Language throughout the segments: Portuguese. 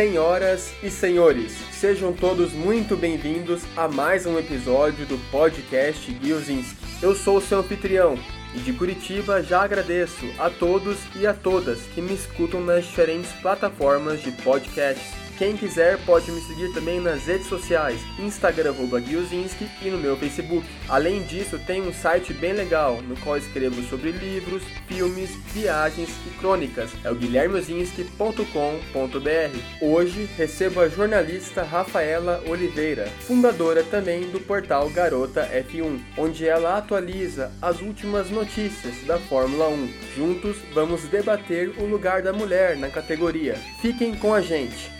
Senhoras e senhores, sejam todos muito bem-vindos a mais um episódio do podcast Guiozinski. Eu sou o seu anfitrião e de Curitiba já agradeço a todos e a todas que me escutam nas diferentes plataformas de podcasts. Quem quiser pode me seguir também nas redes sociais, Instagram Guilzinski e no meu Facebook. Além disso, tem um site bem legal no qual escrevo sobre livros, filmes, viagens e crônicas. É o guilhermeozinski.com.br. Hoje recebo a jornalista Rafaela Oliveira, fundadora também do portal Garota F1, onde ela atualiza as últimas notícias da Fórmula 1. Juntos vamos debater o lugar da mulher na categoria. Fiquem com a gente!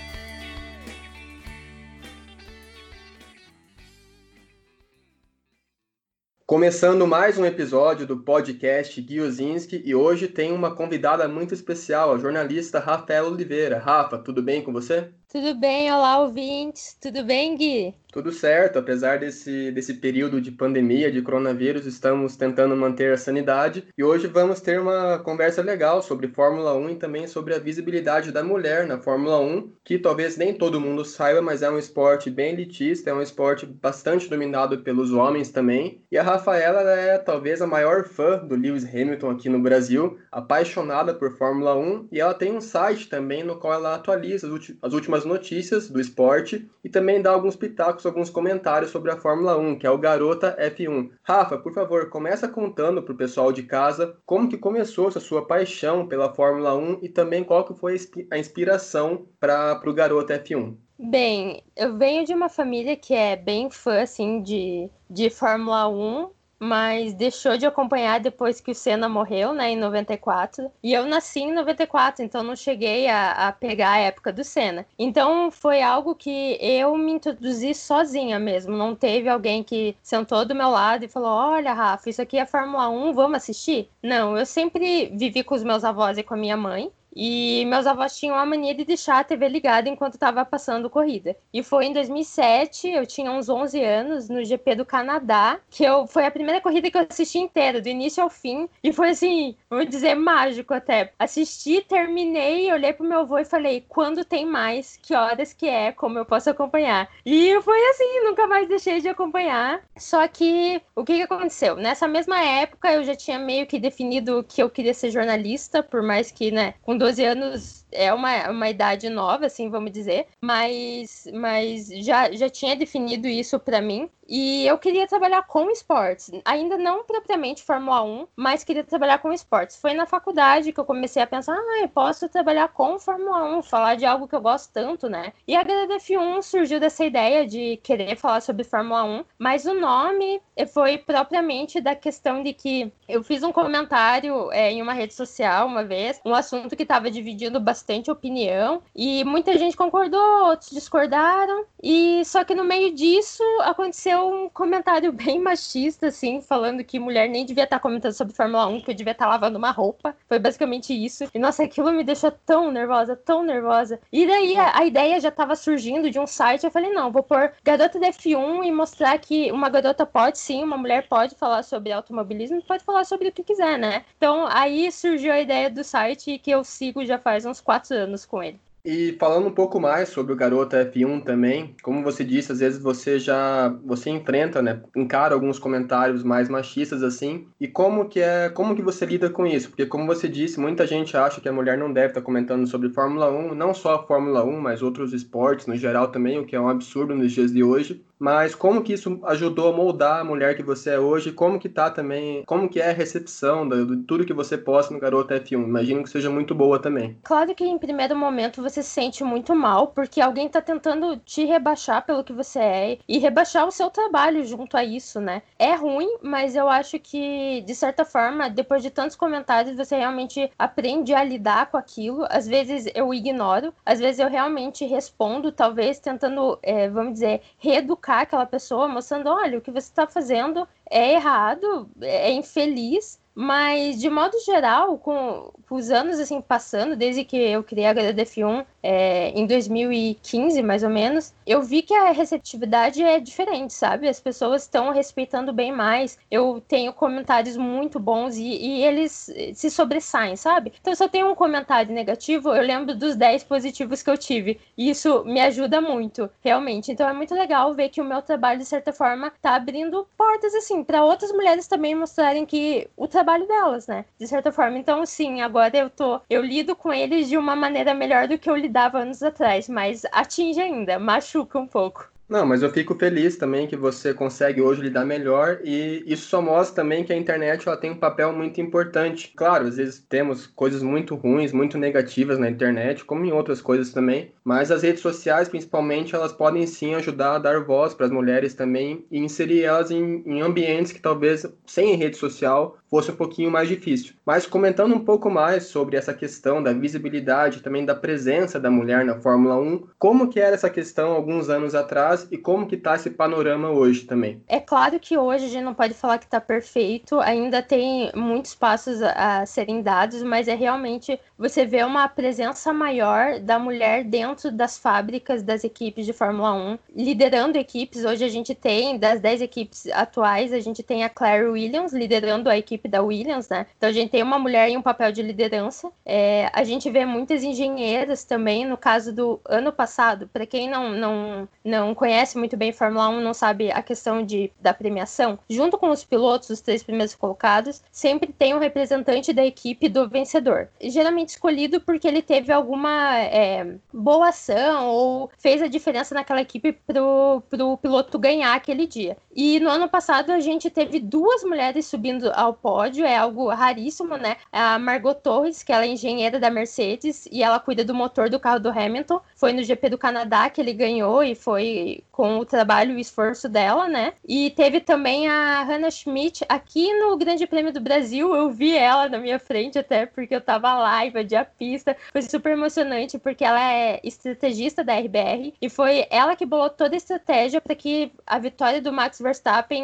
Começando mais um episódio do podcast Guiozinski e hoje tem uma convidada muito especial, a jornalista Rafaela Oliveira. Rafa, tudo bem com você? Tudo bem, olá ouvintes, tudo bem, Gui? Tudo certo, apesar desse, desse período de pandemia, de coronavírus, estamos tentando manter a sanidade e hoje vamos ter uma conversa legal sobre Fórmula 1 e também sobre a visibilidade da mulher na Fórmula 1, que talvez nem todo mundo saiba, mas é um esporte bem elitista, é um esporte bastante dominado pelos homens também. E a Rafaela é talvez a maior fã do Lewis Hamilton aqui no Brasil, apaixonada por Fórmula 1 e ela tem um site também no qual ela atualiza as últimas notícias do esporte e também dá alguns pitacos alguns comentários sobre a Fórmula 1, que é o Garota F1. Rafa, por favor, começa contando para o pessoal de casa como que começou essa sua paixão pela Fórmula 1 e também qual que foi a inspiração para o Garota F1. Bem, eu venho de uma família que é bem fã, assim, de, de Fórmula 1 mas deixou de acompanhar depois que o Senna morreu, né, em 94. E eu nasci em 94, então não cheguei a, a, pegar a época do Senna. Então foi algo que eu me introduzi sozinha mesmo. Não teve alguém que sentou do meu lado e falou: Olha, Rafa, isso aqui é Fórmula 1, vamos assistir? Não, eu sempre vivi com os meus avós e com a minha mãe. E meus avós tinham a mania de deixar a TV ligada enquanto estava passando corrida. E foi em 2007, eu tinha uns 11 anos, no GP do Canadá, que eu foi a primeira corrida que eu assisti inteira, do início ao fim. E foi assim, vamos dizer, mágico até. Assisti, terminei, olhei pro meu avô e falei: quando tem mais? Que horas que é? Como eu posso acompanhar? E foi assim, nunca mais deixei de acompanhar. Só que o que, que aconteceu? Nessa mesma época eu já tinha meio que definido que eu queria ser jornalista, por mais que, né, com 12 anos é uma, uma idade nova, assim, vamos dizer, mas, mas já, já tinha definido isso para mim. E eu queria trabalhar com esportes, ainda não propriamente Fórmula 1, mas queria trabalhar com esportes. Foi na faculdade que eu comecei a pensar, ah, eu posso trabalhar com Fórmula 1, falar de algo que eu gosto tanto, né? E a HDF1 surgiu dessa ideia de querer falar sobre Fórmula 1, mas o nome foi propriamente da questão de que eu fiz um comentário é, em uma rede social uma vez, um assunto que estava dividindo bastante bastante opinião e muita gente concordou, outros discordaram. E só que no meio disso aconteceu um comentário bem machista, assim, falando que mulher nem devia estar comentando sobre Fórmula 1, que eu devia estar lavando uma roupa. Foi basicamente isso. E nossa, aquilo me deixou tão nervosa, tão nervosa. E daí a, a ideia já estava surgindo de um site. Eu falei, não, vou pôr garota da F1 e mostrar que uma garota pode sim, uma mulher pode falar sobre automobilismo, pode falar sobre o que quiser, né? Então aí surgiu a ideia do site que eu sigo já faz uns quatro anos com ele. E falando um pouco mais sobre o Garota F1 também, como você disse, às vezes você já você enfrenta, né, encara alguns comentários mais machistas assim, e como que é, como que você lida com isso? Porque como você disse, muita gente acha que a mulher não deve estar comentando sobre Fórmula 1, não só a Fórmula 1, mas outros esportes no geral também, o que é um absurdo nos dias de hoje mas como que isso ajudou a moldar a mulher que você é hoje? Como que tá também, como que é a recepção de, tudo que você posta no Garota F1? Imagino que seja muito boa também. Claro que em primeiro momento você se sente muito mal, porque alguém tá tentando te rebaixar pelo que você é e rebaixar o seu trabalho junto a isso, né? É ruim, mas eu acho que, de certa forma, depois de tantos comentários, você realmente aprende a lidar com aquilo. Às vezes eu ignoro, às vezes eu realmente respondo, talvez tentando, é, vamos dizer, reeducar aquela pessoa, mostrando: olha, o que você está fazendo é errado, é infeliz, mas, de modo geral, com, com, os anos assim passando, desde que eu criei a HDF1, é, em 2015, mais ou menos, eu vi que a receptividade é diferente, sabe? As pessoas estão respeitando bem mais. Eu tenho comentários muito bons e, e eles se sobressaem, sabe? Então, se eu tenho um comentário negativo, eu lembro dos 10 positivos que eu tive. E isso me ajuda muito, realmente. Então, é muito legal ver que o meu trabalho, de certa forma, tá abrindo portas, assim, para outras mulheres também mostrarem que o trabalho delas, né? De certa forma. Então, sim, agora eu tô. Eu lido com eles de uma maneira melhor do que eu lidava anos atrás, mas atinge ainda, machuca um pouco. Não, mas eu fico feliz também que você consegue hoje lidar melhor e isso só mostra também que a internet ela tem um papel muito importante. Claro, às vezes temos coisas muito ruins, muito negativas na internet, como em outras coisas também, mas as redes sociais, principalmente, elas podem sim ajudar a dar voz para as mulheres também e inserir elas em, em ambientes que talvez sem rede social fosse um pouquinho mais difícil. Mas comentando um pouco mais sobre essa questão da visibilidade, também da presença da mulher na Fórmula 1, como que era essa questão alguns anos atrás e como que está esse panorama hoje também? É claro que hoje a gente não pode falar que está perfeito, ainda tem muitos passos a serem dados, mas é realmente você vê uma presença maior da mulher dentro das fábricas das equipes de Fórmula 1, liderando equipes. Hoje a gente tem, das 10 equipes atuais, a gente tem a Claire Williams liderando a equipe equipe da Williams, né? Então a gente tem uma mulher em um papel de liderança. É, a gente vê muitas engenheiras também, no caso do ano passado, para quem não, não, não conhece muito bem Fórmula 1, não sabe a questão de, da premiação, junto com os pilotos, os três primeiros colocados, sempre tem um representante da equipe do vencedor. Geralmente escolhido porque ele teve alguma é, boa ação ou fez a diferença naquela equipe pro, pro piloto ganhar aquele dia. E no ano passado a gente teve duas mulheres subindo ao pódio, é algo raríssimo, né? A Margot Torres, que ela é engenheira da Mercedes e ela cuida do motor do carro do Hamilton. Foi no GP do Canadá que ele ganhou e foi com o trabalho e o esforço dela, né? E teve também a Hannah Schmidt aqui no Grande Prêmio do Brasil. Eu vi ela na minha frente até porque eu tava lá, invadia a pista. Foi super emocionante porque ela é estrategista da RBR e foi ela que bolou toda a estratégia para que a vitória do Max Verstappen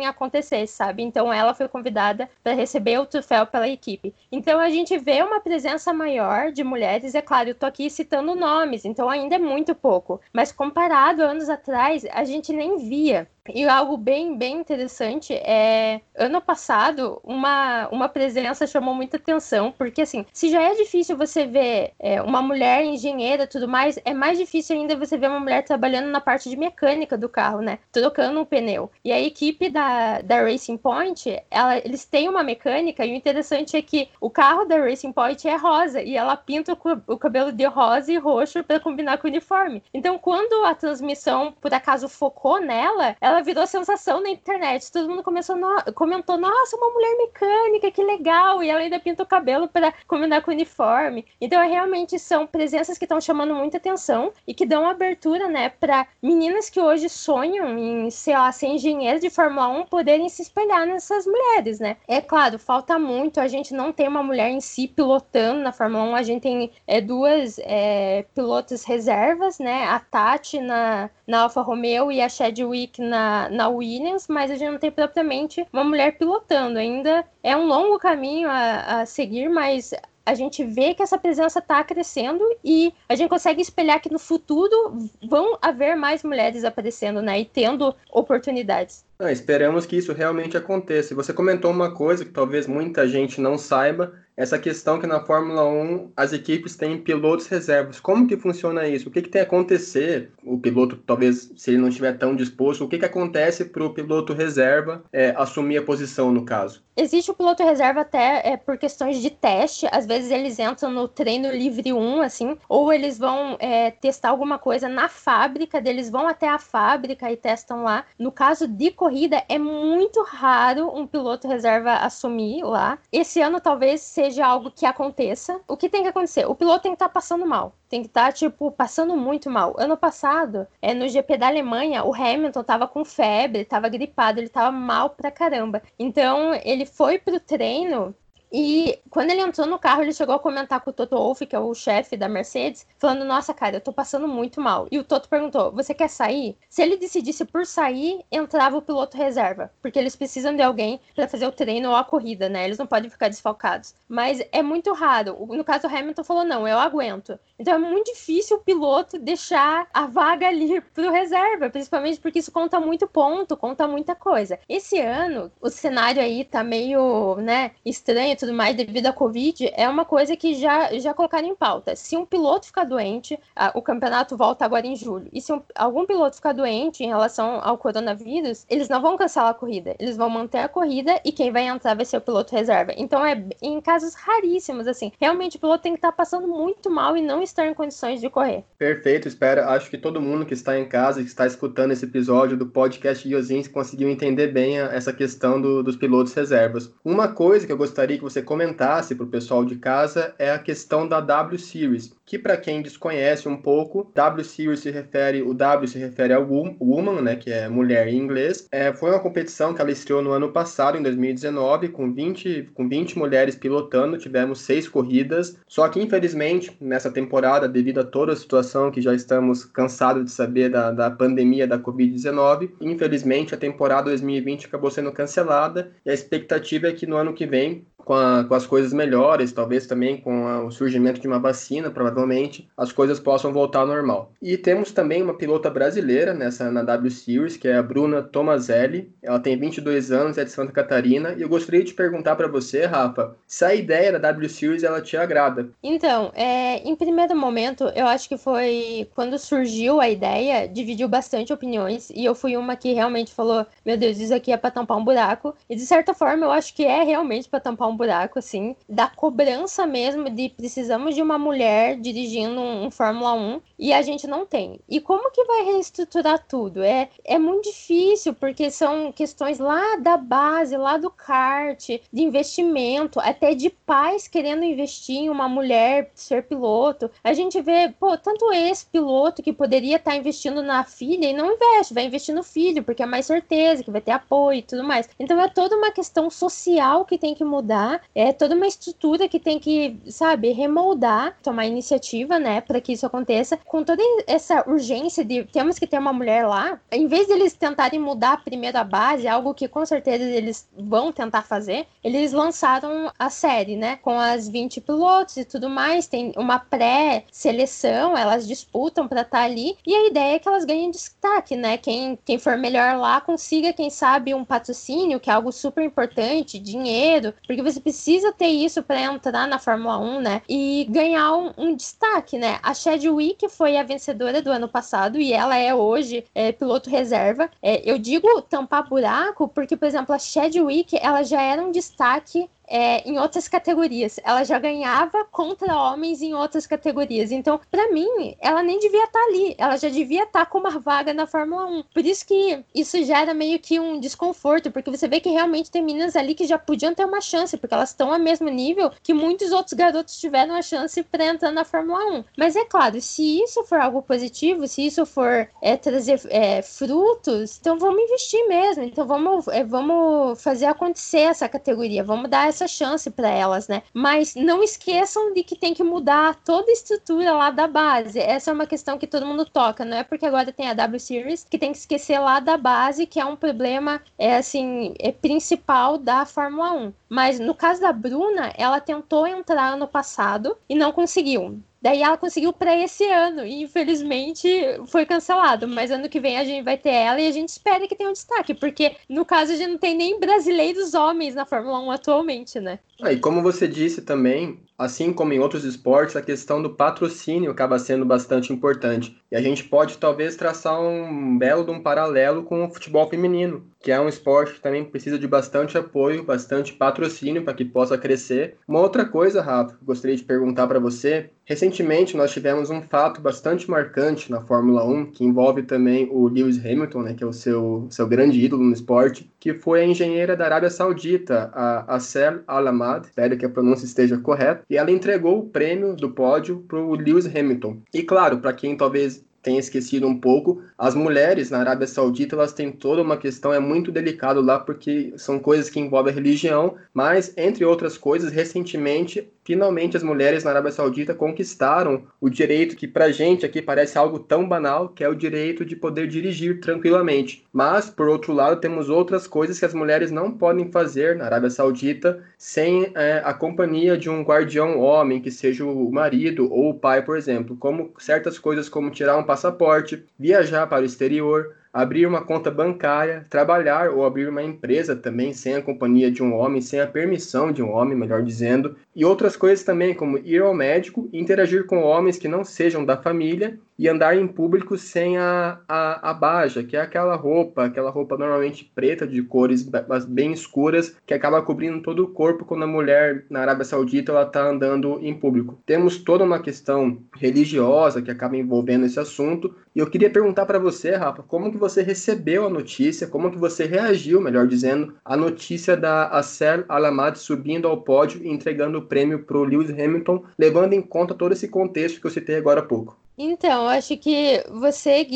acontecesse, sabe? Então ela foi convidada para receber o troféu pela equipe. Então a gente vê uma presença maior de mulheres, é claro, eu tô aqui citando nomes, então ainda é muito pouco, mas comparado anos atrás, a gente nem via. E algo bem, bem interessante é, ano passado, uma, uma presença chamou muita atenção, porque assim, se já é difícil você ver é, uma mulher engenheira tudo mais, é mais difícil ainda você ver uma mulher trabalhando na parte de mecânica do carro, né? Trocando um pneu. E a equipe da, da Racing Point, ela, eles têm uma mecânica, e o interessante é que o carro da Racing Point é rosa, e ela pinta o, o cabelo de rosa e roxo para combinar com o uniforme. Então, quando a transmissão, por acaso, focou nela, ela ela virou sensação na internet. Todo mundo começou no... comentou: nossa, uma mulher mecânica, que legal! E ela ainda pinta o cabelo para combinar com o uniforme. Então, é, realmente são presenças que estão chamando muita atenção e que dão abertura, né, para meninas que hoje sonham em, sei lá, ser engenheiras de Fórmula 1 poderem se espelhar nessas mulheres, né? É claro, falta muito. A gente não tem uma mulher em si pilotando na Fórmula 1. A gente tem é, duas é, pilotos reservas, né? A Tati na, na Alfa Romeo e a Chadwick na na, Williams, mas a gente não tem propriamente uma mulher pilotando. Ainda é um longo caminho a, a seguir, mas a gente vê que essa presença está crescendo e a gente consegue espelhar que no futuro vão haver mais mulheres aparecendo, né, e tendo oportunidades. Ah, esperamos que isso realmente aconteça. Você comentou uma coisa que talvez muita gente não saiba, essa questão que na Fórmula 1 as equipes têm pilotos reservas. Como que funciona isso? O que, que tem a acontecer? O piloto, talvez, se ele não estiver tão disposto, o que, que acontece para o piloto reserva é, assumir a posição, no caso? Existe o piloto reserva até é, por questões de teste. Às vezes eles entram no treino livre 1, assim, ou eles vão é, testar alguma coisa na fábrica, eles vão até a fábrica e testam lá. No caso de corrida, é muito raro um piloto reserva assumir lá. Esse ano talvez seja algo que aconteça. O que tem que acontecer? O piloto tem que estar tá passando mal. Tem que estar, tá, tipo, passando muito mal. Ano passado, é, no GP da Alemanha, o Hamilton tava com febre, tava gripado, ele tava mal pra caramba. Então, ele foi pro treino E quando ele entrou no carro, ele chegou a comentar com o Toto Wolff, que é o chefe da Mercedes, falando: Nossa, cara, eu tô passando muito mal. E o Toto perguntou: Você quer sair? Se ele decidisse por sair, entrava o piloto reserva, porque eles precisam de alguém para fazer o treino ou a corrida, né? Eles não podem ficar desfalcados. Mas é muito raro. No caso, o Hamilton falou: Não, eu aguento. Então é muito difícil o piloto deixar a vaga ali pro reserva, principalmente porque isso conta muito ponto, conta muita coisa. Esse ano, o cenário aí tá meio, né, estranho tudo mais devido à Covid, é uma coisa que já, já colocaram em pauta. Se um piloto ficar doente, a, o campeonato volta agora em julho, e se um, algum piloto ficar doente em relação ao coronavírus, eles não vão cancelar a corrida, eles vão manter a corrida e quem vai entrar vai ser o piloto reserva. Então é em casos raríssimos, assim, realmente o piloto tem que estar tá passando muito mal e não estar em condições de correr. Perfeito, espero, acho que todo mundo que está em casa, que está escutando esse episódio do podcast Iosins conseguiu entender bem essa questão do, dos pilotos reservas. Uma coisa que eu gostaria que você comentasse para o pessoal de casa é a questão da W Series, que para quem desconhece um pouco, W Series se refere, o W se refere ao woman, né, que é mulher em inglês. É, foi uma competição que ela estreou no ano passado, em 2019, com 20, com 20 mulheres pilotando, tivemos seis corridas, só que infelizmente nessa temporada, devido a toda a situação que já estamos cansados de saber da, da pandemia da Covid-19, infelizmente a temporada 2020 acabou sendo cancelada e a expectativa é que no ano que vem com, a, com, as coisas melhores, talvez também com a, o surgimento de uma vacina, provavelmente as coisas possam voltar ao normal. E temos também uma pilota brasileira nessa na W Series, que é a Bruna Tomazelli. Ela tem 22 anos, é de Santa Catarina, e eu gostaria de perguntar para você, Rafa, se a ideia da W Series ela te agrada. Então, é, em primeiro momento, eu acho que foi quando surgiu a ideia, dividiu bastante opiniões, e eu fui uma que realmente falou: "Meu Deus, isso aqui é para tampar um buraco". E de certa forma, eu acho que é realmente para tampar um buraco, assim, da cobrança mesmo de precisamos de uma mulher dirigindo um, um Fórmula 1 e a gente não tem. E como que vai reestruturar tudo? É, é muito difícil, porque são questões lá da base, lá do kart, de investimento, até de pais querendo investir em uma mulher ser piloto. A gente vê, pô, tanto esse piloto que poderia estar tá investindo na filha e não investe, vai investir no filho, porque é mais certeza que vai ter apoio e tudo mais. Então é toda uma questão social que tem que mudar, é toda uma estrutura que tem que, sabe, remoldar, tomar iniciativa, né, para que isso aconteça com toda essa urgência de temos que ter uma mulher lá, em vez de eles tentarem mudar primeiro a base, algo que com certeza eles vão tentar fazer, eles lançaram a série, né? Com as 20 pilotos e tudo mais, tem uma pré-seleção, elas disputam para estar tá ali, e a ideia é que elas ganhem destaque, né? Quem, quem for melhor lá consiga, quem sabe, um patrocínio, que é algo super importante, dinheiro, porque você precisa ter isso para entrar na Fórmula 1, né? E ganhar um, um destaque, né? A Chadwick foi a vencedora do ano passado e ela é hoje é, piloto reserva. É, eu digo tampar buraco porque, por exemplo, a Chadwick ela já era um destaque é, em outras categorias. Ela já ganhava contra homens em outras categorias. Então, para mim, ela nem devia estar tá ali. Ela já devia estar tá com uma vaga na Fórmula 1. Por isso que isso gera meio que um desconforto, porque você vê que realmente tem meninas ali que já podiam ter uma chance, porque elas estão ao mesmo nível que muitos outros garotos tiveram a chance para entrar na Fórmula 1. Mas é claro, se isso for algo positivo, se isso for é, trazer é, frutos, então vamos investir mesmo. Então vamos, é, vamos fazer acontecer essa categoria, vamos dar essa chance para elas, né? Mas não esqueçam de que tem que mudar toda a estrutura lá da base. Essa é uma questão que todo mundo toca, não é porque agora tem a W Series que tem que esquecer lá da base, que é um problema é assim, é principal da Fórmula 1. Mas no caso da Bruna, ela tentou entrar ano passado e não conseguiu. Daí ela conseguiu para esse ano e infelizmente foi cancelado. Mas ano que vem a gente vai ter ela e a gente espera que tenha um destaque, porque no caso a gente não tem nem brasileiros homens na Fórmula 1 atualmente, né? Ah, e como você disse também, assim como em outros esportes, a questão do patrocínio acaba sendo bastante importante. E a gente pode talvez traçar um belo de um paralelo com o futebol feminino, que é um esporte que também precisa de bastante apoio, bastante patrocínio para que possa crescer. Uma outra coisa, Rafa, gostaria de perguntar para você. Recentemente nós tivemos um fato bastante marcante na Fórmula 1, que envolve também o Lewis Hamilton, né, que é o seu, seu grande ídolo no esporte, que foi a engenheira da Arábia Saudita, a Assel Alamad, espero que a pronúncia esteja correta, e ela entregou o prêmio do pódio para o Lewis Hamilton. E claro, para quem talvez tem esquecido um pouco, as mulheres na Arábia Saudita, elas têm toda uma questão, é muito delicado lá, porque são coisas que envolvem a religião, mas, entre outras coisas, recentemente, finalmente as mulheres na Arábia Saudita conquistaram o direito que pra gente aqui parece algo tão banal, que é o direito de poder dirigir tranquilamente. Mas, por outro lado, temos outras coisas que as mulheres não podem fazer na Arábia Saudita sem é, a companhia de um guardião homem, que seja o marido ou o pai, por exemplo, como certas coisas como tirar um passaporte, viajar para o exterior, abrir uma conta bancária, trabalhar ou abrir uma empresa também sem a companhia de um homem, sem a permissão de um homem, melhor dizendo, e outras coisas também, como ir ao médico, interagir com homens que não sejam da família e andar em público sem a, a, a baja, que é aquela roupa, aquela roupa normalmente preta, de cores bem escuras, que acaba cobrindo todo o corpo quando a mulher na Arábia Saudita ela está andando em público. Temos toda uma questão religiosa que acaba envolvendo esse assunto, e eu queria perguntar para você, Rafa, como que você recebeu a notícia, como que você reagiu, melhor dizendo, à notícia da Acer Alamad subindo ao pódio e entregando o prêmio para o Lewis Hamilton, levando em conta todo esse contexto que eu citei agora há pouco? Então, eu acho que você,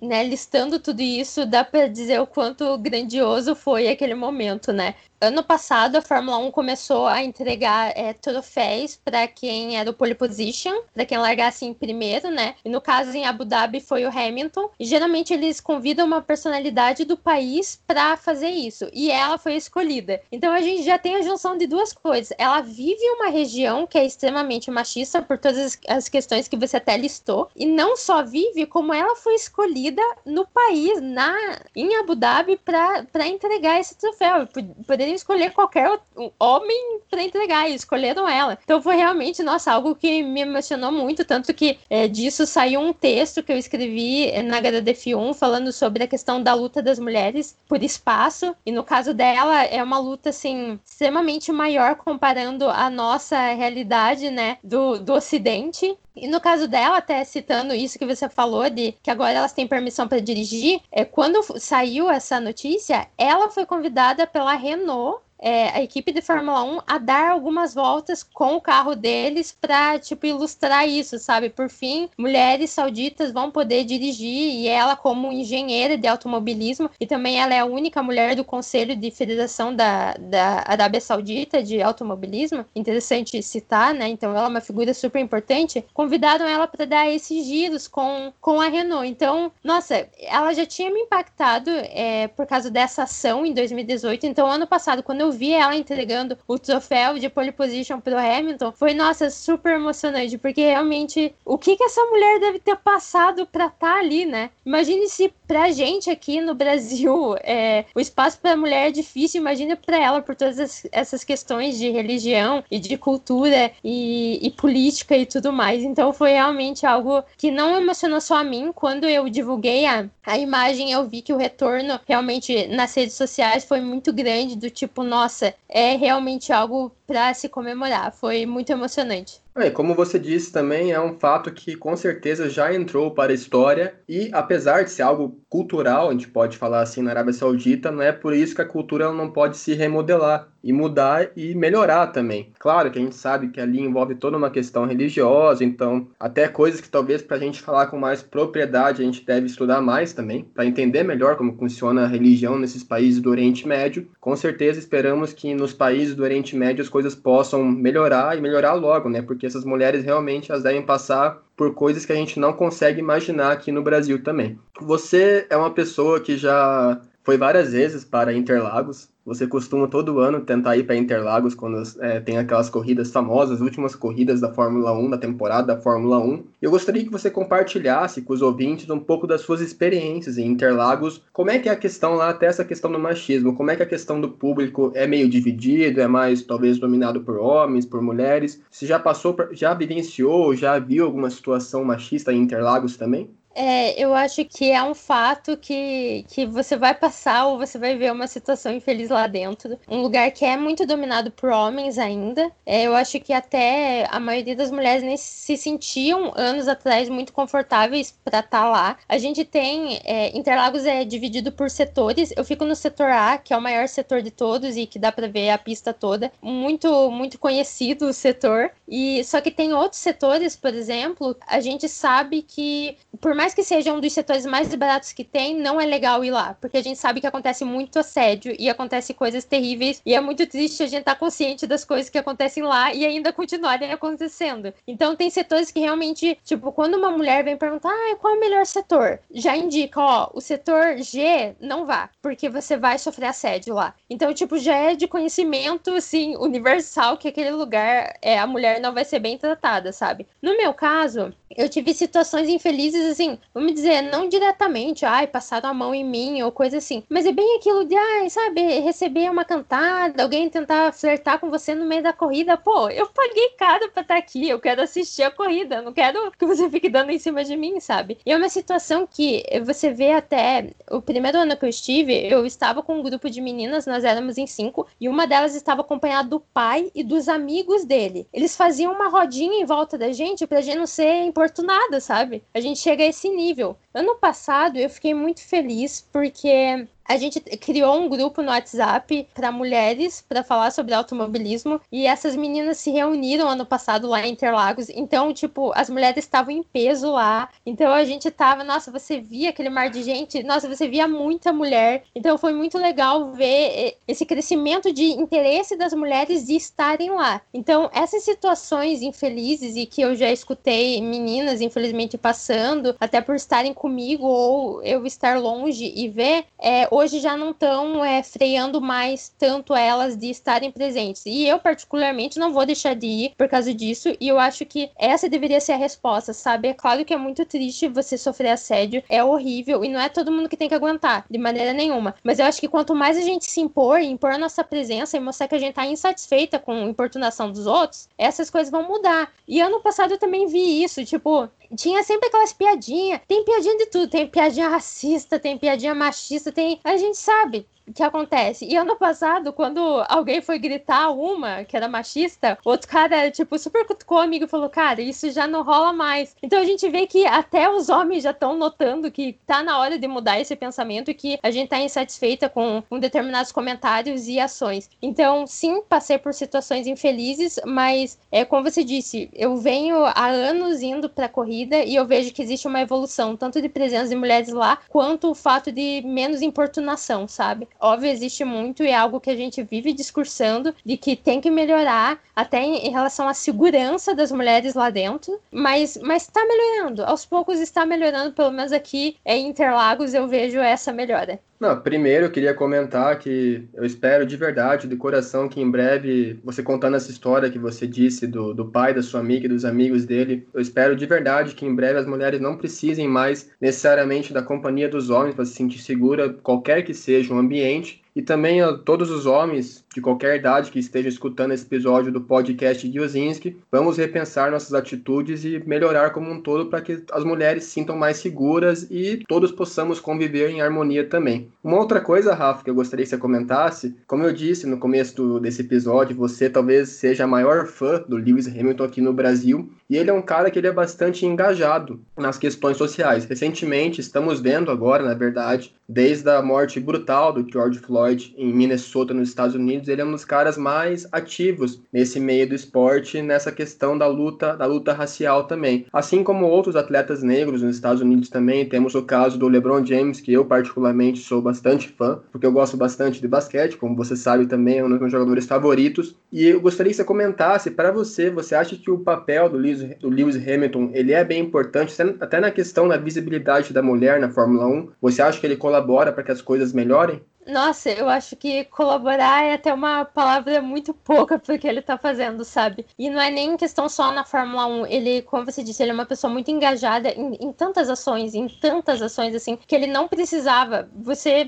né, listando tudo isso, dá para dizer o quanto grandioso foi aquele momento, né? Ano passado, a Fórmula 1 começou a entregar é, troféus para quem era o pole position, para quem largasse em primeiro, né? E no caso em Abu Dhabi foi o Hamilton. E geralmente eles convidam uma personalidade do país para fazer isso. E ela foi escolhida. Então a gente já tem a junção de duas coisas. Ela vive uma região que é extremamente machista por todas as questões que você até listou. E não só vive, como ela foi escolhida no país, na em Abu Dhabi, para entregar esse troféu. Poderia poderiam escolher qualquer homem para entregar e escolheram ela. Então foi realmente, nossa, algo que me emocionou muito, tanto que é, disso saiu um texto que eu escrevi na HDF1 falando sobre a questão da luta das mulheres por espaço, e no caso dela é uma luta, assim, extremamente maior comparando a nossa realidade, né, do, do ocidente, e no caso dela, até citando isso que você falou, de que agora elas têm permissão para dirigir, é, quando saiu essa notícia, ela foi convidada pela Renault é, a equipe de Fórmula 1 a dar algumas voltas com o carro deles para tipo ilustrar isso, sabe? Por fim, mulheres sauditas vão poder dirigir e ela como engenheira de automobilismo e também ela é a única mulher do Conselho de Federação da, da Arábia Saudita de automobilismo. Interessante citar, né? Então ela é uma figura super importante. Convidaram ela para dar esses giros com, com a Renault. Então, nossa, ela já tinha me impactado é, por causa dessa ação em 2018. Então, ano passado, quando eu vi ela entregando o troféu de pole position pro Hamilton, foi, nossa, super emocionante, porque realmente o que que essa mulher deve ter passado pra estar tá ali, né? Imagine se pra gente aqui no Brasil é, o espaço pra mulher é difícil, imagine pra ela por todas essas questões de religião e de cultura e, e política e tudo mais. Então foi realmente algo que não emocionou só a mim. Quando eu divulguei a, a imagem, eu vi que o retorno realmente nas redes sociais foi muito grande, do tipo, nossa é realmente algo para se comemorar. Foi muito emocionante. É, como você disse também, é um fato que com certeza já entrou para a história e apesar de ser algo cultural, a gente pode falar assim na Arábia Saudita, não é por isso que a cultura não pode se remodelar e mudar e melhorar também. Claro que a gente sabe que ali envolve toda uma questão religiosa, então até coisas que talvez para a gente falar com mais propriedade a gente deve estudar mais também, para entender melhor como funciona a religião nesses países do Oriente Médio. Com certeza esperamos que nos países do Oriente Médio as coisas possam melhorar e melhorar logo, né? Porque essas mulheres realmente elas devem passar por coisas que a gente não consegue imaginar aqui no Brasil também. Você é uma pessoa que já foi várias vezes para Interlagos, você costuma todo ano tentar ir para Interlagos quando é, tem aquelas corridas famosas, as últimas corridas da Fórmula 1, da temporada da Fórmula 1. Eu gostaria que você compartilhasse com os ouvintes um pouco das suas experiências em Interlagos. Como é que é a questão lá, até essa questão do machismo? Como é que a questão do público é meio dividido, é mais talvez dominado por homens, por mulheres? Você já passou, já vivenciou, já viu alguma situação machista em Interlagos também? É, eu acho que é um fato que, que você vai passar ou você vai ver uma situação infeliz lá dentro. Um lugar que é muito dominado por homens ainda. É, eu acho que até a maioria das mulheres nem se sentiam anos atrás muito confortáveis para estar tá lá. A gente tem. É, Interlagos é dividido por setores. Eu fico no setor A, que é o maior setor de todos e que dá para ver a pista toda. Muito, muito conhecido o setor. E só que tem outros setores, por exemplo, a gente sabe que por mais que seja um dos setores mais baratos que tem, não é legal ir lá, porque a gente sabe que acontece muito assédio e acontece coisas terríveis e é muito triste a gente estar tá consciente das coisas que acontecem lá e ainda continuarem acontecendo. Então tem setores que realmente, tipo, quando uma mulher vem perguntar, ah, qual é o melhor setor? Já indica, ó, o setor G não vá, porque você vai sofrer assédio lá. Então, tipo, já é de conhecimento, assim, universal que aquele lugar, é, a mulher não vai ser bem tratada, sabe? No meu caso, eu tive situações infelizes, assim, vamos dizer, não diretamente, ai, passaram a mão em mim ou coisa assim, mas é bem aquilo de, ai, sabe, receber uma cantada, alguém tentar flertar com você no meio da corrida, pô, eu paguei caro pra estar tá aqui, eu quero assistir a corrida, não quero que você fique dando em cima de mim, sabe? E é uma situação que você vê até, o primeiro ano que eu estive, eu estava com um grupo de meninas, nós éramos em cinco, e uma delas estava acompanhada do pai e dos amigos dele. Eles faziam uma rodinha em volta da gente pra gente não ser importunada, sabe? A gente chega a esse nível. Ano passado eu fiquei muito feliz porque a gente criou um grupo no WhatsApp para mulheres para falar sobre automobilismo e essas meninas se reuniram ano passado lá em Interlagos. Então, tipo, as mulheres estavam em peso lá. Então a gente tava, nossa, você via aquele mar de gente, nossa, você via muita mulher. Então foi muito legal ver esse crescimento de interesse das mulheres de estarem lá. Então, essas situações infelizes e que eu já escutei meninas infelizmente passando, até por estarem comigo ou eu estar longe e ver, é, hoje já não estão é, freando mais tanto elas de estarem presentes. E eu, particularmente, não vou deixar de ir por causa disso. E eu acho que essa deveria ser a resposta, sabe? É claro que é muito triste você sofrer assédio, é horrível e não é todo mundo que tem que aguentar, de maneira nenhuma. Mas eu acho que quanto mais a gente se impor, impor a nossa presença e mostrar que a gente tá insatisfeita com a importunação dos outros, essas coisas vão mudar. E ano passado eu também vi isso, tipo, tinha sempre aquelas piadinhas. Tem piadinha de tudo. Tem piadinha racista, tem piadinha machista, tem. A gente sabe que acontece? E ano passado, quando alguém foi gritar uma, que era machista, outro cara, tipo, super cutucou amigo e falou, cara, isso já não rola mais. Então a gente vê que até os homens já estão notando que tá na hora de mudar esse pensamento e que a gente tá insatisfeita com, com determinados comentários e ações. Então, sim, passei por situações infelizes, mas é como você disse, eu venho há anos indo pra corrida e eu vejo que existe uma evolução, tanto de presença de mulheres lá, quanto o fato de menos importunação, sabe? Óbvio, existe muito e é algo que a gente vive discursando de que tem que melhorar até em, relação à segurança das mulheres lá dentro, mas está melhorando. Aos poucos está melhorando, pelo menos aqui em Interlagos eu vejo essa melhora. Não, primeiro eu queria comentar que eu espero de verdade, de coração, que em breve, você contando essa história que você disse do, do pai da sua amiga e dos amigos dele, eu espero de verdade que em breve as mulheres não precisem mais necessariamente da companhia dos homens para se sentir segura, qualquer que seja o ambiente, e também a todos os homens de qualquer idade que estejam escutando esse episódio do podcast Giozinski, vamos repensar nossas atitudes e melhorar como um todo para que as mulheres se sintam mais seguras e todos possamos conviver em harmonia também. Uma outra coisa, Rafa, que eu gostaria que você comentasse, como eu disse no começo do, desse episódio, você talvez seja a maior fã do Lewis Hamilton aqui no Brasil, e ele é um cara que ele é bastante engajado nas questões sociais. Recentemente, estamos vendo agora, na verdade, desde a morte brutal do George Floyd em Minnesota, nos Estados Unidos, ele é um dos caras mais ativos nesse meio do esporte, nessa questão da luta, da luta racial também. Assim como outros atletas negros nos Estados Unidos também, temos o caso do LeBron James, que eu particularmente sou bastante fã, porque eu gosto bastante de basquete, como você sabe também, é um dos meus jogadores favoritos. E eu gostaria que você comentasse, para você, você acha que o papel do Do Lewis Hamilton, ele é bem importante, até na questão da visibilidade da mulher na Fórmula 1, você acha que ele colabora para que as coisas melhorem? Nossa, eu acho que colaborar é até uma palavra muito pouca porque ele tá fazendo, sabe? E não é nem questão só na Fórmula 1. Ele, como você disse, ele é uma pessoa muito engajada em, em tantas ações, em tantas ações, assim, que ele não precisava. Você,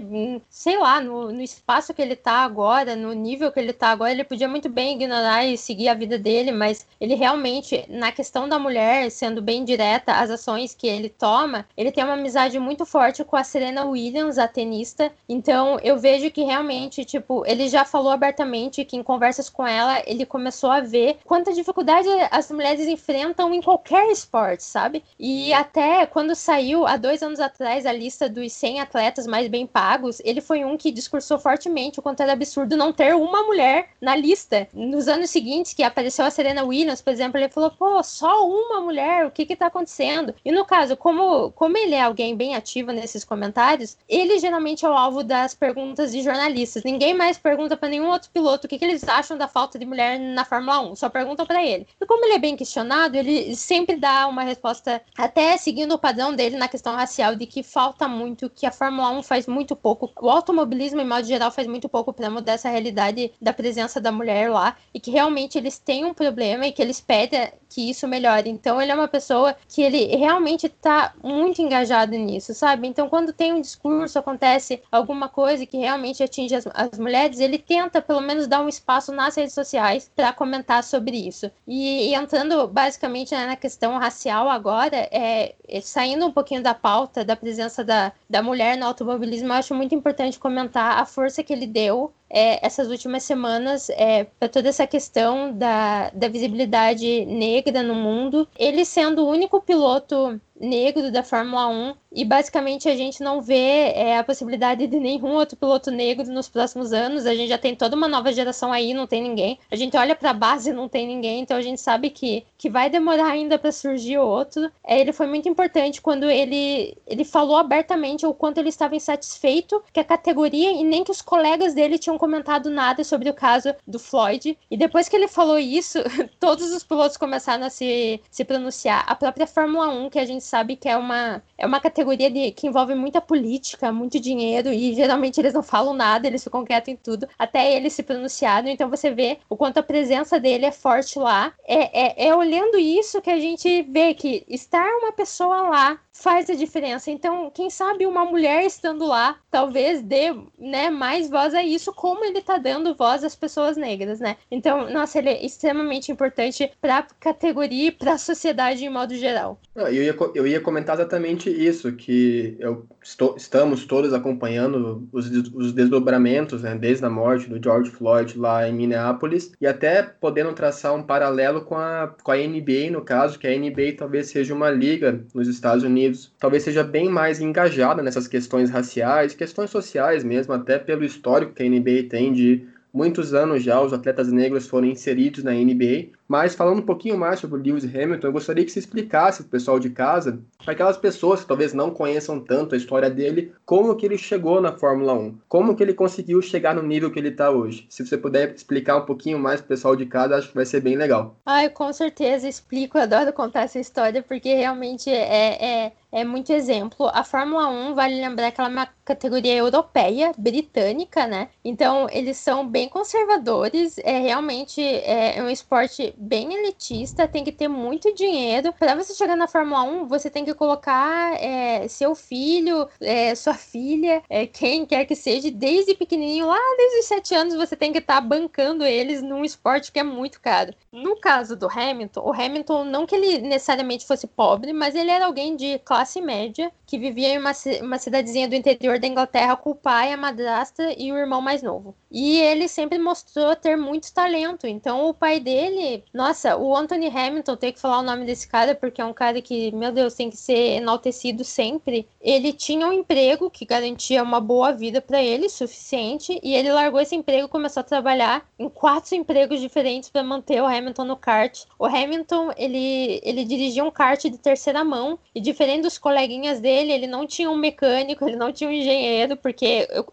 sei lá, no, no espaço que ele tá agora, no nível que ele tá agora, ele podia muito bem ignorar e seguir a vida dele, mas ele realmente, na questão da mulher, sendo bem direta, as ações que ele toma, ele tem uma amizade muito forte com a Serena Williams, a tenista. Então, eu vejo que realmente, tipo, ele já falou abertamente que em conversas com ela, ele começou a ver quanta dificuldade as mulheres enfrentam em qualquer esporte, sabe? E até quando saiu, há dois anos atrás, a lista dos 100 atletas mais bem pagos, ele foi um que discursou fortemente o quanto era absurdo não ter uma mulher na lista. Nos anos seguintes, que apareceu a Serena Williams, por exemplo, ele falou, pô, só uma mulher, o que que tá acontecendo? E no caso, como, como ele é alguém bem ativo nesses comentários, ele geralmente é o alvo das perguntas de jornalistas. Ninguém mais pergunta para nenhum outro piloto o que, que eles acham da falta de mulher na Fórmula 1, só perguntam para ele. E como ele é bem questionado, ele sempre dá uma resposta, até seguindo o padrão dele na questão racial, de que falta muito, que a Fórmula 1 faz muito pouco, o automobilismo, em modo geral, faz muito pouco para mudar essa realidade da presença da mulher lá, e que realmente eles têm um problema e que eles pedem que isso melhore. Então ele é uma pessoa que ele realmente está muito engajado nisso, sabe? Então quando tem um discurso, acontece alguma coisa que realmente atinge as, as mulheres, ele tenta pelo menos dar um espaço nas redes sociais para comentar sobre isso. E, e entrando basicamente né, na questão racial agora, é, é, saindo um pouquinho da pauta da presença da, da mulher no automobilismo, eu acho muito importante comentar a força que ele deu é, essas últimas semanas é, para toda essa questão da, da visibilidade negra no mundo. Ele sendo o único piloto negro da Fórmula 1 e basicamente a gente não vê é, a possibilidade de nenhum outro piloto negro nos próximos anos. A gente já tem toda uma nova geração aí, não tem ninguém. A gente olha para a base, não tem ninguém, então a gente sabe que, que vai demorar ainda para surgir outro. É, ele foi muito importante quando ele, ele falou abertamente o quanto ele estava insatisfeito que a categoria e nem que os colegas dele tinham comentado nada sobre o caso do Floyd. E depois que ele falou isso, todos os pilotos começaram a se, se pronunciar. A própria Fórmula 1, que a gente sabe que é uma, é uma categoria de, que envolve muita política, muito dinheiro, e geralmente eles não falam nada, eles ficam quietos em tudo, até eles se pronunciaram. Então você vê o quanto a presença dele é forte lá. É, é, é olhando isso que a gente vê que estar uma pessoa lá faz a diferença. Então, quem sabe uma mulher estando lá, talvez dê né, mais voz a isso, como ele está dando voz às pessoas negras, né? Então, nossa, ele é extremamente importante para a categoria e para a sociedade de modo geral. Eu ia, eu ia comentar exatamente isso, que eu estou, estamos todos acompanhando os, os desdobramentos, né, desde a morte do George Floyd lá em Minneapolis, e até podendo traçar um paralelo com a, com a NBA, no caso, que a NBA talvez seja uma liga nos Estados Unidos Unidos talvez seja bem mais engajada nessas questões raciais, questões sociais mesmo, até pelo histórico que a NBA tem de muitos anos já os atletas negros foram inseridos na NBA. Mas falando um pouquinho mais sobre o Lewis Hamilton, eu gostaria que você explicasse para o pessoal de casa, para aquelas pessoas que talvez não conheçam tanto a história dele, como que ele chegou na Fórmula 1, como que ele conseguiu chegar no nível que ele está hoje. Se você puder explicar um pouquinho mais para o pessoal de casa, acho que vai ser bem legal. Ah, com certeza explico, eu adoro contar essa história, porque realmente é, é é muito exemplo. A Fórmula 1, vale lembrar que ela é uma categoria europeia, britânica, né? Então, eles são bem conservadores, é realmente é um esporte bem elitista, tem que ter muito dinheiro. Para você chegar na Fórmula 1, você tem que colocar é, seu filho, é, sua filha, é, quem quer que seja, desde pequenininho, lá desde os 7 anos, você tem que estar tá bancando eles num esporte que é muito caro. No caso do Hamilton, o Hamilton, não que ele necessariamente fosse pobre, mas ele era alguém de classe média que vivia em uma, uma cidadezinha do interior da Inglaterra com o pai, a madrasta e o irmão mais novo. E ele sempre mostrou ter muito talento. Então, o pai dele, nossa, o Anthony Hamilton, tem que falar o nome desse cara porque é um cara que, meu Deus, tem que ser enaltecido sempre. Ele tinha um emprego que garantia uma boa vida para ele, suficiente, e ele largou esse emprego e começou a trabalhar em quatro empregos diferentes para manter o Hamilton no kart. O Hamilton, ele, ele dirigia um kart de terceira mão e diferente dos coleguinhas dele, ele não tinha um mecânico, ele não tinha um engenheiro, porque eu,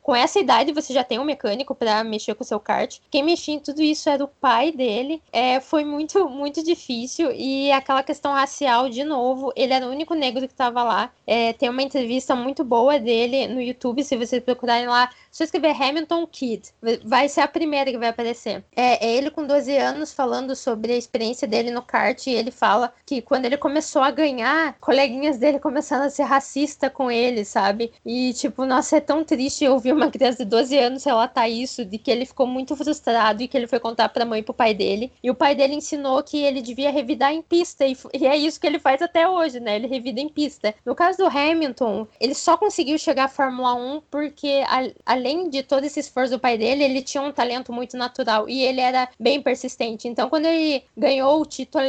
com essa idade você já tem um mecânico para mexer com o seu kart. Quem mexia em tudo isso era o pai dele. É, foi muito, muito difícil. E aquela questão racial, de novo, ele era o único negro que estava lá. É, tem uma entrevista muito boa dele no YouTube, se vocês procurarem lá. Se eu escrever Hamilton Kid, vai ser a primeira que vai aparecer. É, é ele com 12 anos falando sobre a experiência dele no kart. E ele fala que quando ele começou a ganhar, coleguinhas dele começaram a ser racista com ele, sabe? E tipo, nossa, é tão triste ouvir uma criança de 12 anos relatar isso, de que ele ficou muito frustrado e que ele foi contar pra mãe e pro pai dele. E o pai dele ensinou que ele devia revidar em pista. E, e é isso que ele faz até hoje, né? Ele revida em pista. No caso do Hamilton, ele só conseguiu chegar à Fórmula 1 porque, a, além de todo esse esforço do pai dele, ele tinha um talento muito natural e ele era bem persistente. Então, quando ele ganhou o título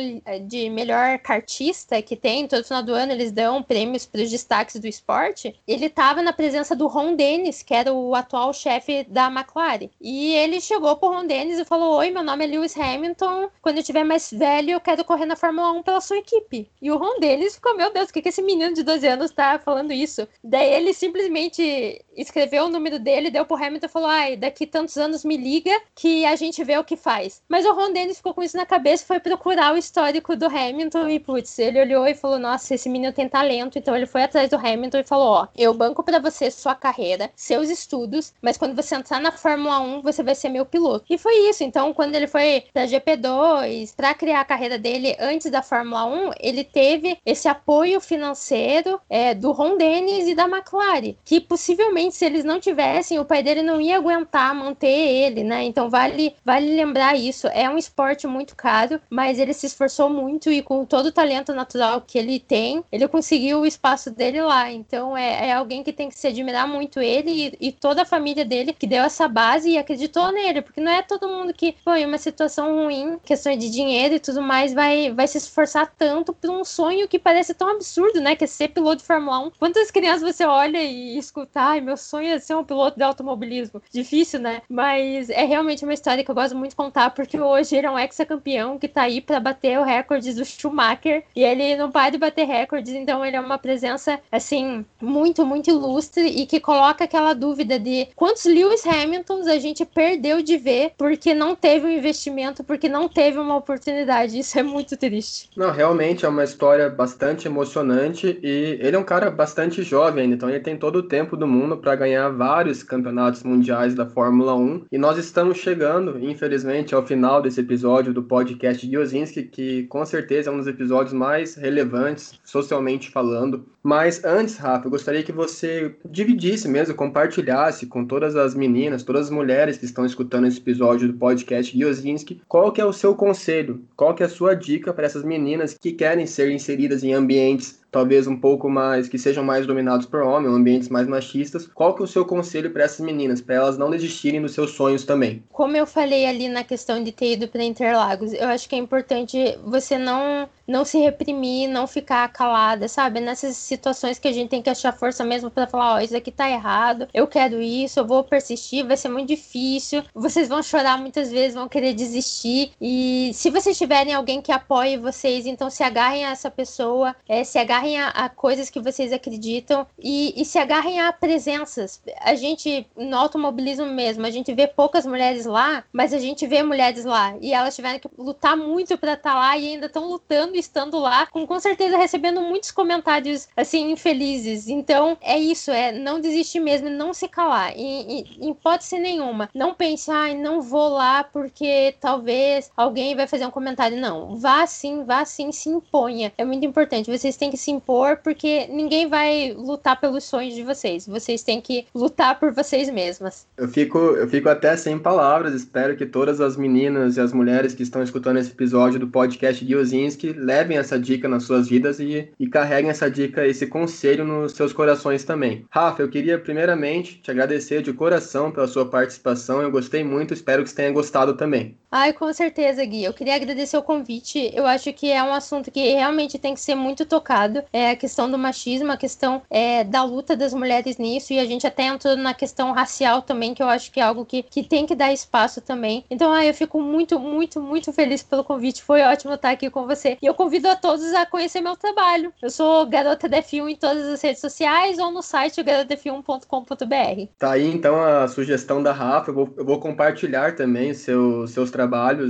de melhor kartista que tem, todo final do ano eles dão prêmios para os destaques do esporte, ele estava na presença do Ron Dennis, que era o atual chefe da McLaren. E ele chegou pro Ron Dennis e falou: Oi, meu nome é Lewis Hamilton. Quando eu tiver mais velho, eu quero correr na Fórmula 1 pela sua equipe. E o Ron Dennis ficou: Meu Deus, o que, que esse menino de 12 anos tá falando isso? Daí ele simplesmente escreveu o número dele, deu pro Hamilton e falou: Ai, daqui tantos anos me liga que a gente vê o que faz. Mas o Ron Dennis ficou com isso na cabeça e foi procurar o histórico do Hamilton. E putz, ele olhou e falou: Nossa, esse menino tem talento. Então ele foi atrás do Hamilton e falou: Ó, eu banco para você sua carreira, seus estudos, mas quando você entrar na Fórmula 1, você vai ser meu piloto. E foi isso. Então, quando ele foi pra GP2, para criar a carreira dele antes da Fórmula 1, ele teve esse apoio financeiro é, do Ron Dennis e da McLaren, que possivelmente se eles não tivessem, o pai dele não ia aguentar manter ele, né? Então vale, vale lembrar isso. É um esporte muito caro, mas ele se esforçou muito e com todo o talento natural que ele tem, ele conseguiu o espaço dele lá. Então é, é alguém que tem que se admirar muito ele e, e, toda a família dele que deu essa base e acreditou nele, porque não é todo mundo que foi uma situação ruim, questões de dinheiro e tudo mais, vai, vai se esforçar tanto por um sonho que parece tão absurdo, né? Que é ser piloto de Fórmula 1. Quantas crianças você olha e escuta, ai, meu sonho é ser um piloto de automobilismo? Difícil, né? Mas é realmente uma história que eu gosto muito de contar, porque hoje ele é um ex-campeão que tá aí para bater o recorde do Schumacher e ele não para de bater recordes, então ele é uma presença, assim, muito, muito ilustre e que coloca aquela dúvida de quantos Lewis Hamiltons a gente perdeu de ver porque não teve um investimento, porque não teve uma oportunidade. Isso é muito triste. Não, realmente é uma história bastante emocionante e ele é um cara bastante jovem então ele tem todo o tempo do mundo para ganhar vários campeonatos mundiais da Fórmula 1 e nós estamos chegando, infelizmente, ao final desse episódio do podcast de Ozinski, que com certeza é um dos episódios mais relevantes socialmente falando. Mas antes, Rafa, eu gostaria que você dividisse mesmo, compartilhasse com todas as meninas, todas as mulheres que estão escutando esse episódio do podcast Giozinski, qual que é o seu conselho, qual que é a sua dica para essas meninas que querem ser inseridas em ambientes talvez um pouco mais, que sejam mais dominados por homem, ambientes mais machistas. Qual que é o seu conselho para essas meninas, para elas não desistirem dos seus sonhos também? Como eu falei ali na questão de ter ido para Interlagos, eu acho que é importante você não não se reprimir, não ficar calada, sabe? Nessas situações que a gente tem que achar força mesmo para falar, ó, oh, isso aqui tá errado, eu quero isso, eu vou persistir, vai ser muito difícil, vocês vão chorar muitas vezes, vão querer desistir. E se vocês tiverem alguém que apoie vocês, então se agarrem a essa pessoa, é, se agarrem agarrem a, a coisas que vocês acreditam e, e, se agarrem a presenças. A gente, no automobilismo mesmo, a gente vê poucas mulheres lá, mas a gente vê mulheres lá e elas tiveram que lutar muito para estar tá lá e ainda estão lutando estando lá, com, com certeza recebendo muitos comentários assim infelizes. Então é isso, é não desistir mesmo, não se calar, em, em hipótese nenhuma. Não pensar, ai, não vou lá porque talvez alguém vai fazer um comentário. Não, vá sim, vá sim, se imponha. É muito importante. Vocês têm que se impor, porque ninguém vai lutar pelos sonhos de vocês. Vocês têm que lutar por vocês mesmas. Eu fico, eu fico até sem palavras. Espero que todas as meninas e as mulheres que estão escutando esse episódio do podcast Guiozinski levem essa dica nas suas vidas e, e carreguem essa dica, esse conselho nos seus corações também. Rafa, eu queria primeiramente te agradecer de coração pela sua participação. Eu gostei muito, espero que você tenha gostado também. Ai, com certeza, Gui. Eu queria agradecer o convite. Eu acho que é um assunto que realmente tem que ser muito tocado é a questão do machismo, a questão é, da luta das mulheres nisso, e a gente até entrou na questão racial também, que eu acho que é algo que, que tem que dar espaço também. Então, ah, eu fico muito, muito, muito feliz pelo convite. Foi ótimo estar aqui com você. E eu convido a todos a conhecer meu trabalho. Eu sou Garota F1 em todas as redes sociais ou no site garotaf1.com.br. Tá aí então a sugestão da Rafa. Eu vou, eu vou compartilhar também seu, seus trabalhos,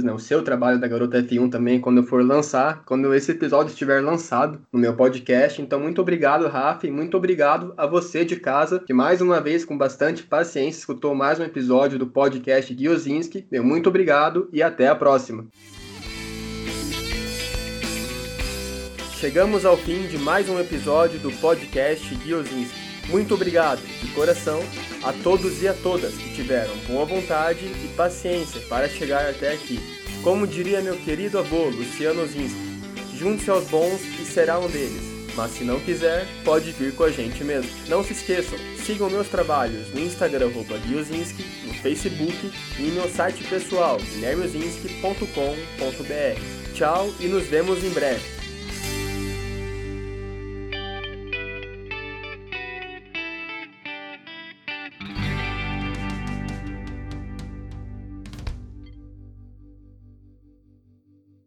né? O seu trabalho da Garota F1 também quando eu for lançar, quando esse episódio estiver lançado no meu podcast. Então, muito obrigado, Rafa, e muito obrigado a você de casa, que mais uma vez, com bastante paciência, escutou mais um episódio do podcast Guiozinski. Meu muito obrigado e até a próxima. Chegamos ao fim de mais um episódio do podcast Guiozinski. Muito obrigado, de coração, a todos e a todas que tiveram boa vontade e paciência para chegar até aqui. Como diria meu querido avô Luciano Zinski, junte-se aos bons e será um deles. Mas se não quiser, pode vir com a gente mesmo. Não se esqueçam, sigam meus trabalhos no Instagram Guilzinski, no Facebook e em meu site pessoal guilhermezinski.com.br. Tchau e nos vemos em breve.